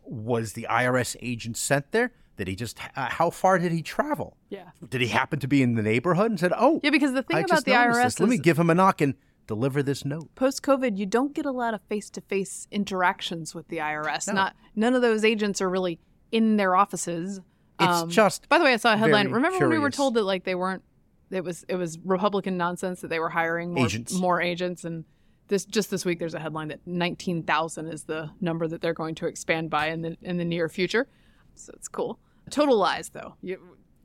was the IRS agent sent there? Did he just? Uh, how far did he travel? Yeah. Did he happen to be in the neighborhood and said, "Oh, Yeah, because the thing I about the IRS this. Let me give him a knock and deliver this note." post COVID, you don't get a lot of face to face interactions with the IRS. No. Not none of those agents are really in their offices. It's Um, just By the way, I saw a headline. Remember when we were told that like they weren't it was it was Republican nonsense that they were hiring more Agents. more agents and this just this week there's a headline that 19,000 is the number that they're going to expand by in the in the near future. So it's cool. Total lies though. You,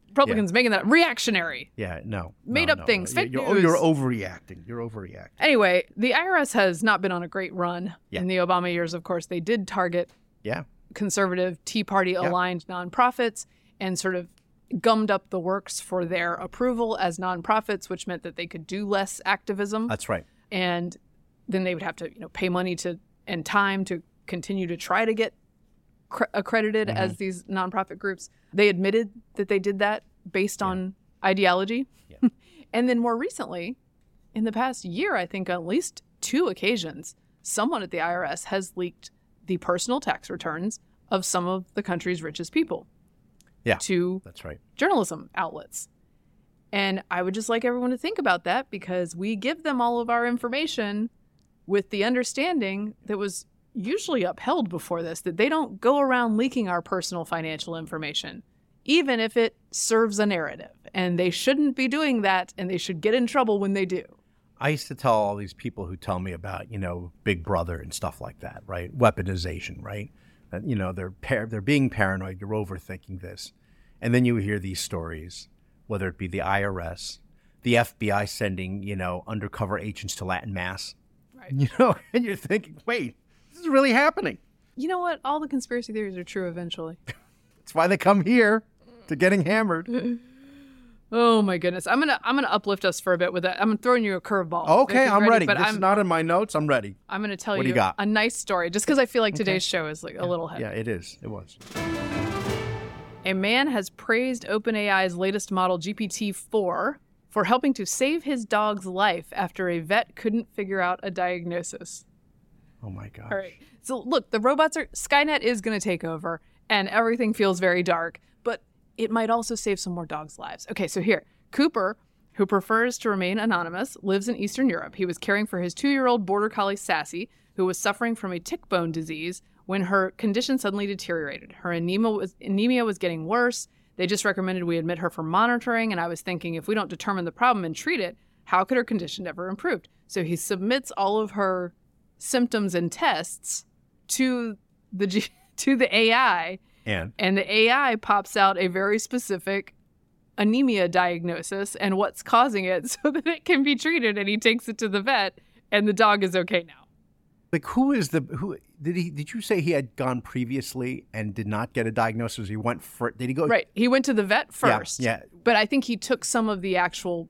Republicans making that reactionary. Yeah, no. Made no, up no, things, no. fake You're, oh, you're overreacting. You're overreacting. Anyway, the IRS has not been on a great run Yeah. in the Obama years. Of course, they did target Yeah. conservative Tea Party aligned nonprofits and sort of gummed up the works for their approval as nonprofits, which meant that they could do less activism That's right. and then they would have to you know pay money to and time to continue to try to get cr- accredited Mm-hmm. as these nonprofit groups. They admitted that they did that based on ideology. Yeah. and then more recently, in the past year, I think at least two occasions, someone at the IRS has leaked the personal tax returns of some of the country's richest people Yeah. to That's right. journalism outlets. And I would just like everyone to think about that because we give them all of our information with the understanding that was usually upheld before this that they don't go around leaking our personal financial information, even if it serves a narrative. And they shouldn't be doing that, and they should get in trouble when they do. I used to tell all these people who tell me about, you know, Big Brother and stuff like that, right? Weaponization, right? That you know they're par- they're being paranoid. You're overthinking this, and then you hear these stories, whether it be the IRS, the FBI sending you know undercover agents to Latin Mass, Right. you know, and you're thinking, wait, this is really happening. You know what? All the conspiracy theories are true eventually. That's why they come here to getting hammered. Oh my goodness. I'm gonna I'm gonna uplift us for a bit with that. I'm throwing you a curveball. Okay, I'm you ready. But this I'm is not in my notes. I'm ready. I'm going to tell What you, you got? a nice story just because I feel like today's show is like a little heavy. Yeah, it is. It was. A man has praised OpenAI's latest model, GPT 4, for helping to save his dog's life after a vet couldn't figure out a diagnosis. Oh my god. All right. So, look, the robots are, Skynet is going to take over and everything feels very dark, but it might also save some more dogs' lives. Okay, so here, Cooper, who prefers to remain anonymous, lives in Eastern Europe. He was caring for his two year old border collie, Sassy, who was suffering from a tick-borne disease when her condition suddenly deteriorated. Her anemia was, anemia was getting worse. They just recommended we admit her for monitoring, and I was thinking if we don't determine the problem and treat it, how could her condition ever improve? So he submits all of her symptoms and tests to the G- to the AI, And and the AI pops out a very specific anemia diagnosis and what's causing it so that it can be treated and he takes it to the vet and the dog is okay now. like, who is the who? Did he? Did you say he had gone previously and did not get a diagnosis? He went for. Did he go? Right. He went to the vet first. Yeah, first. yeah. But I think he took some of the actual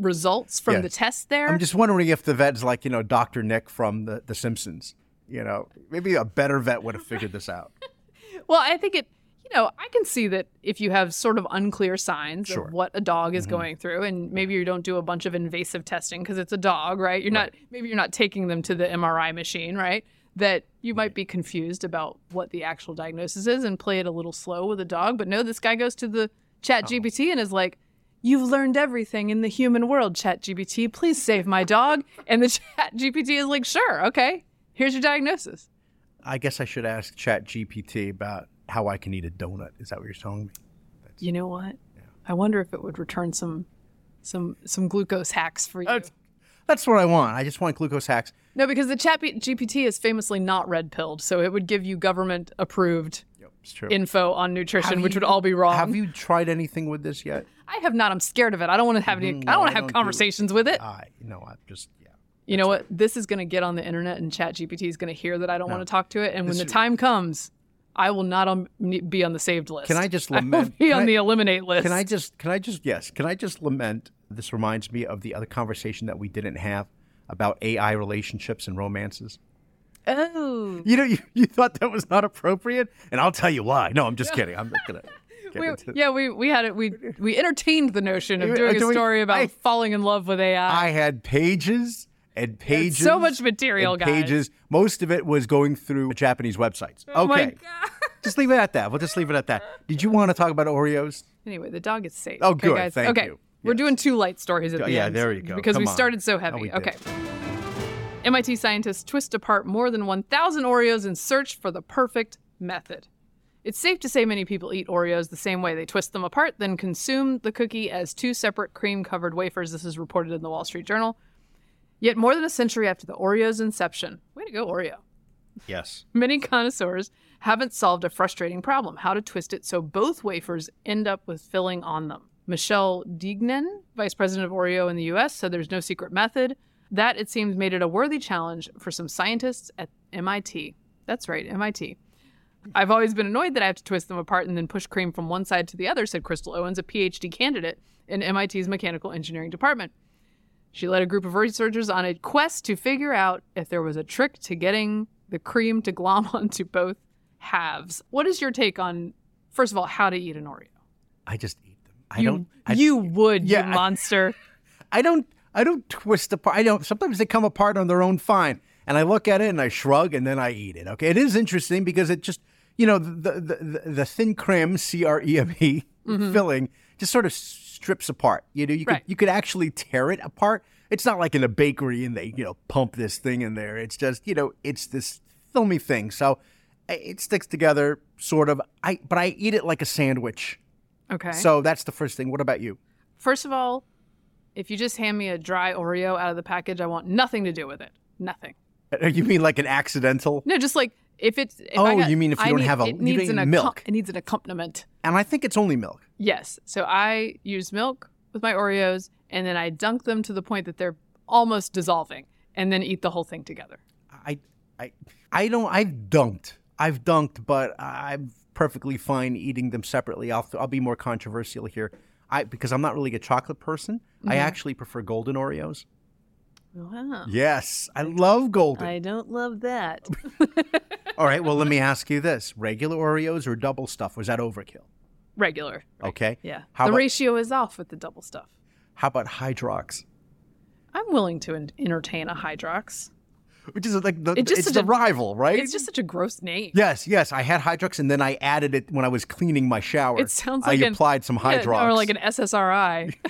results from Yeah. the test there. I'm just wondering if the vet's like you know Doctor Nick from the The Simpsons. You know, maybe a better vet would have figured this out. Well, I think it, you know, I can see that if you have sort of unclear signs Sure. Mm-hmm. of what a dog is going through, and maybe you don't do a bunch of invasive testing because it's a dog, right? You're not, maybe you're not taking them to the MRI machine, right? That you might be confused about what the actual diagnosis is and play it a little slow with a dog. But no, this guy goes to the chat Oh. GPT and is like, You've learned everything in the human world, chat GPT. Please save my dog. And the chat GPT is like, Sure, okay, here's your diagnosis. I guess I should ask Chat GPT about how I can eat a donut. Is that what you're telling me? You know what? I wonder if it would return some some some glucose hacks for you. That's, that's what I want. I just want glucose hacks. no, because the chat GPT is famously not red pilled, so it would give you government approved Yep, info on nutrition, Have which you- would all be wrong. Have you tried anything with this yet? I have not. I'm scared of it. I don't want to have any. Mhm, I don't want to have don't do- conversations with it. I no, I just yeah. you know what? This is going to get on the internet, and ChatGPT is going to hear that I don't want to talk to it. And when This the is- time comes, I will not on, be on the saved list. Can I just I will lament- be can on I- the eliminate list. Can I just can I just yes, can I just lament this reminds me of the other conversation that we didn't have about AI relationships and romances. Oh. You know, you, you thought that was not appropriate, and I'll tell you why. No, I'm just kidding. I'm not gonna. We, into yeah, we we had it. We we entertained the notion of We- doing a story about I- falling in love with AI. I had pages and pages. so much material, and guys. Pages. Most of it was going through Japanese websites. Oh my Okay, just leave it at that. We'll just leave it at that. Did you want to talk about Oreos? Anyway, the dog is safe. Oh, okay, good. Guys? Thank okay. you. We're Yes. doing two light stories at the Yeah, end. there you go. Because Come we on. started so heavy. okay. MIT scientists twist apart more than 1,000 Oreos in search for the perfect method. It's safe to say many people eat Oreos the same way. They twist them apart, then consume the cookie as two separate cream covered wafers. This is reported in the Wall Street Journal. Yet, more than a century after the Oreo's inception, way to go, Oreo. Yes. Many connoisseurs haven't solved a frustrating problem how to twist it so both wafers end up with filling on them. Michelle Deignan, vice president of Oreo in the US, said there's no secret method. That, it seems, made it a worthy challenge for some scientists at MIT. That's right, MIT. I've always been annoyed that I have to twist them apart and then push cream from one side to the other, said Crystal Owens, a PhD candidate in MIT's mechanical engineering department. She led a group of researchers on a quest to figure out if there was a trick to getting the cream to glom onto both halves. What is your take on, first of all, how to eat an Oreo? I just eat them. I you, don't. I, you would, Yeah, you I- monster. I don't. I don't twist apart. I don't. Sometimes they come apart on their own fine, and I look at it and I shrug, and then I eat it. Okay, it is interesting because it just, you know, the the the, the thin creme C R E M E mm-hmm. filling just sort of strips apart. You know, you could Right. you could actually tear it apart. It's not like in a bakery and they you know pump this thing in there. It's just you know it's this filmy thing. So eh, it sticks together sort of. I but I eat it like a sandwich. Okay. So that's the first thing. What about you? first of all, if you just hand me a dry Oreo out of the package, I want nothing to do with it. Nothing. You mean like an accidental? No, just like if it's. If Oh, I got- you mean if you I don't need- have a- it needs an accom- milk. It needs an accompaniment. And I think it's only milk. Yes. So I use milk with my Oreos, and then I dunk them to the point that they're almost dissolving, and then eat the whole thing together. I, I, I don't. I've dunked. I've dunked, but I'm perfectly fine eating them separately. I'll, I'll be more controversial here. I because I'm not really a chocolate person. I mm-hmm. actually prefer golden Oreos. Wow. Yes, I love golden. I don't love that. All right. Well, let me ask you this: regular Oreos or Double Stuf? Was that overkill? Regular. Okay. Yeah. How the about ratio is off with the Double Stuf. how about Hydrox? I'm willing to en- entertain a Hydrox. Which is like the It just it's the a- rival, right? It's just such a gross name. Yes, yes. I had Hydrox, and then I added it when I was cleaning my shower. It sounds like I an- applied some Yeah, Hydrox. or like an SSRI.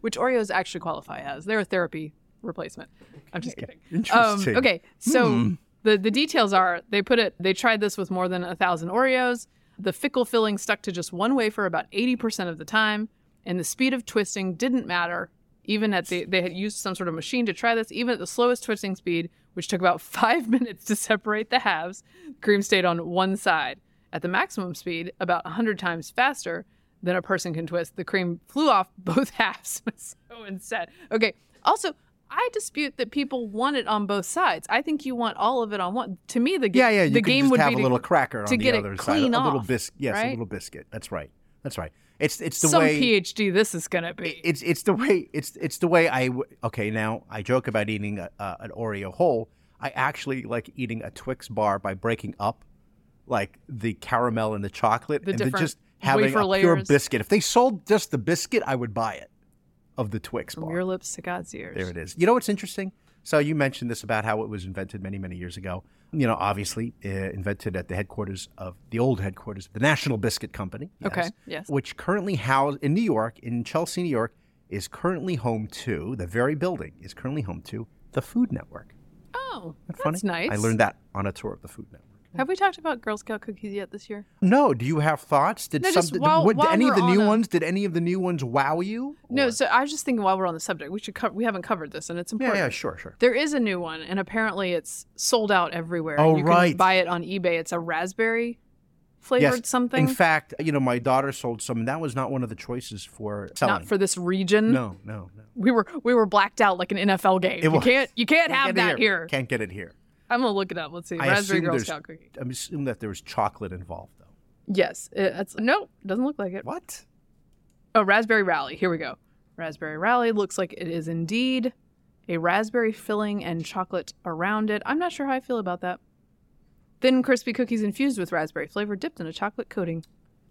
which Oreos actually qualify as. They're a therapy replacement. I'm just kidding. Interesting. Um, okay, so the the details are they put it. They tried this with more than a thousand Oreos. The fickle filling stuck to just one wafer about 80% of the time, and the speed of twisting didn't matter. Even at the they had used some sort of machine to try this. Even at the slowest twisting speed, which took about five minutes to separate the halves, cream stayed on one side. At the maximum speed, about 100 times faster than a person can twist, the cream flew off both halves. so insane. Okay. Also, I dispute that people want it on both sides. I think you want all of it on one. To me, the, ga- Yeah, yeah. You the game just would have be a to- little cracker to on get the it clean side. A little biscuit. Yes, right? a little biscuit. That's right. That's right. It's it's the some way PhD this is gonna be. it's it's the way it's it's the way I w- okay now I joke about eating a, uh, an Oreo whole. I actually like eating a Twix bar by breaking up like the caramel and the chocolate The and just having wafer a pure layers. biscuit. If they sold just the biscuit, I would buy it of the Twix bar. From your lips to God's ears. There it is. You know what's interesting? So you mentioned this about how it was invented many, many years ago. You know, obviously uh, invented at the headquarters of the old headquarters of the National Biscuit Company. Okay, yes. Which currently housed in New York, in Chelsea, New York, is currently home to the very building is currently home to the Food Network. Oh, that that's funny? nice. I learned that on a tour of the Food Network. Have we talked about Girl Scout cookies yet this year? No, do you have thoughts? Did No, some while- what- while any of the new a- ones? Did any of the new ones wow you? No, Or- so I was just thinking while we're on the subject, we should we haven't covered this, and it's important. yeah, yeah, sure, sure. There is a new one, and apparently it's sold out everywhere. Oh, you right. can buy it on eBay. It's a raspberry flavored something. In fact, you know, my daughter sold some, and that was not one of the choices for selling. not for this region. No, no, no. We were we were blacked out like an NFL game. you was. can't you can't, Can't have it that here. Can't get it here. I'm gonna look it up. Let's see. I Raspberry Girl Scout cookie. I assume that there was chocolate involved, though. Yes, it's no, doesn't look like it. What? Oh, Raspberry Rally. Here we go. Raspberry Rally looks like it is indeed a raspberry filling and chocolate around it. I'm not sure how I feel about that. Thin, crispy cookies infused with raspberry flavor, dipped in a chocolate coating.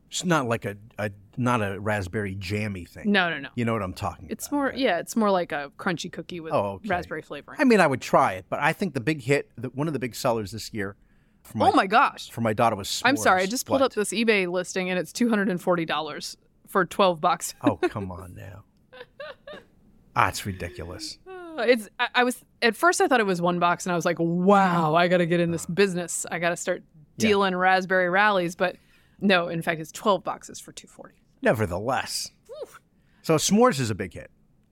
It's not like a, a not a raspberry jammy thing. No, no, no. You know what I'm talking It's about. more, yeah, it's more like a crunchy cookie with Oh, okay. raspberry flavoring. I mean, I would try it, but I think the big hit, the, one of the big sellers this year, for my, oh my gosh! for my daughter was. I'm sorry, I just pulled What? up this eBay listing and it's two hundred and forty dollars for twelve bucks. Oh come on now. ah, it's ridiculous. It's I, I was at first I thought it was one box and I was like, wow, I got to get in this business. I got to start Yeah. dealing raspberry rallies, but no, in fact, it's twelve boxes for two forty. Nevertheless, so s'mores is a big hit.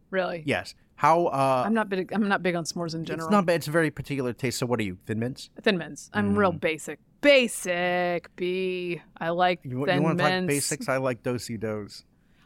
Really? Yes. How? Uh, I'm not big. I'm not big on s'mores in general. It's not bad. It's a very particular taste. So, what are you? Thin mints? Thin mints. I'm real basic. Basic B. I like Mm. You, thin you want to like mints. basics? I like Do-si-dos.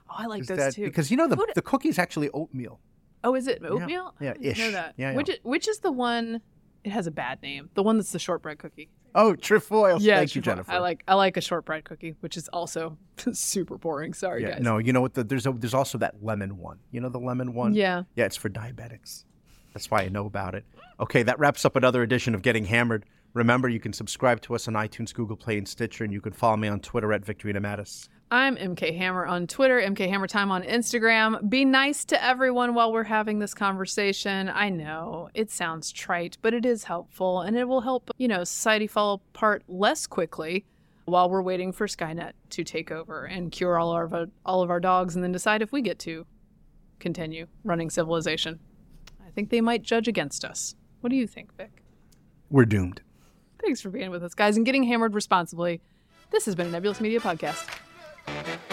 Oh, I like those too. Because you know the the cookie's actually oatmeal. oh, is it oatmeal? Yeah, I didn't know ish. that. Yeah, yeah. Which which is the one? It has a bad name. The one that's the shortbread cookie. Oh, trefoil. Yeah, Thank you, sure. Jennifer. I like I like a shortbread cookie, which is also super boring. Sorry, Yeah, guys. no, you know what? The, there's a, there's also that lemon one. You know the lemon one? Yeah. Yeah, it's for diabetics. That's why I know about it. Okay, that wraps up another edition of Getting Hammered. Remember, you can subscribe to us on iTunes, Google Play, and Stitcher, and you can follow me on Twitter at Victorino Matus. I'm MK Hammer on Twitter, MK Hammer Time on Instagram. Be nice to everyone while we're having this conversation. I know it sounds trite, but it is helpful and it will help, you know, society fall apart less quickly while we're waiting for Skynet to take over and cure all of our, all of our dogs and then decide if we get to continue running civilization. I think they might judge against us. What do you think, Vic? We're doomed. Thanks for being with us, guys, and getting hammered responsibly. This has been a Nebulous Media Podcast. Thank you.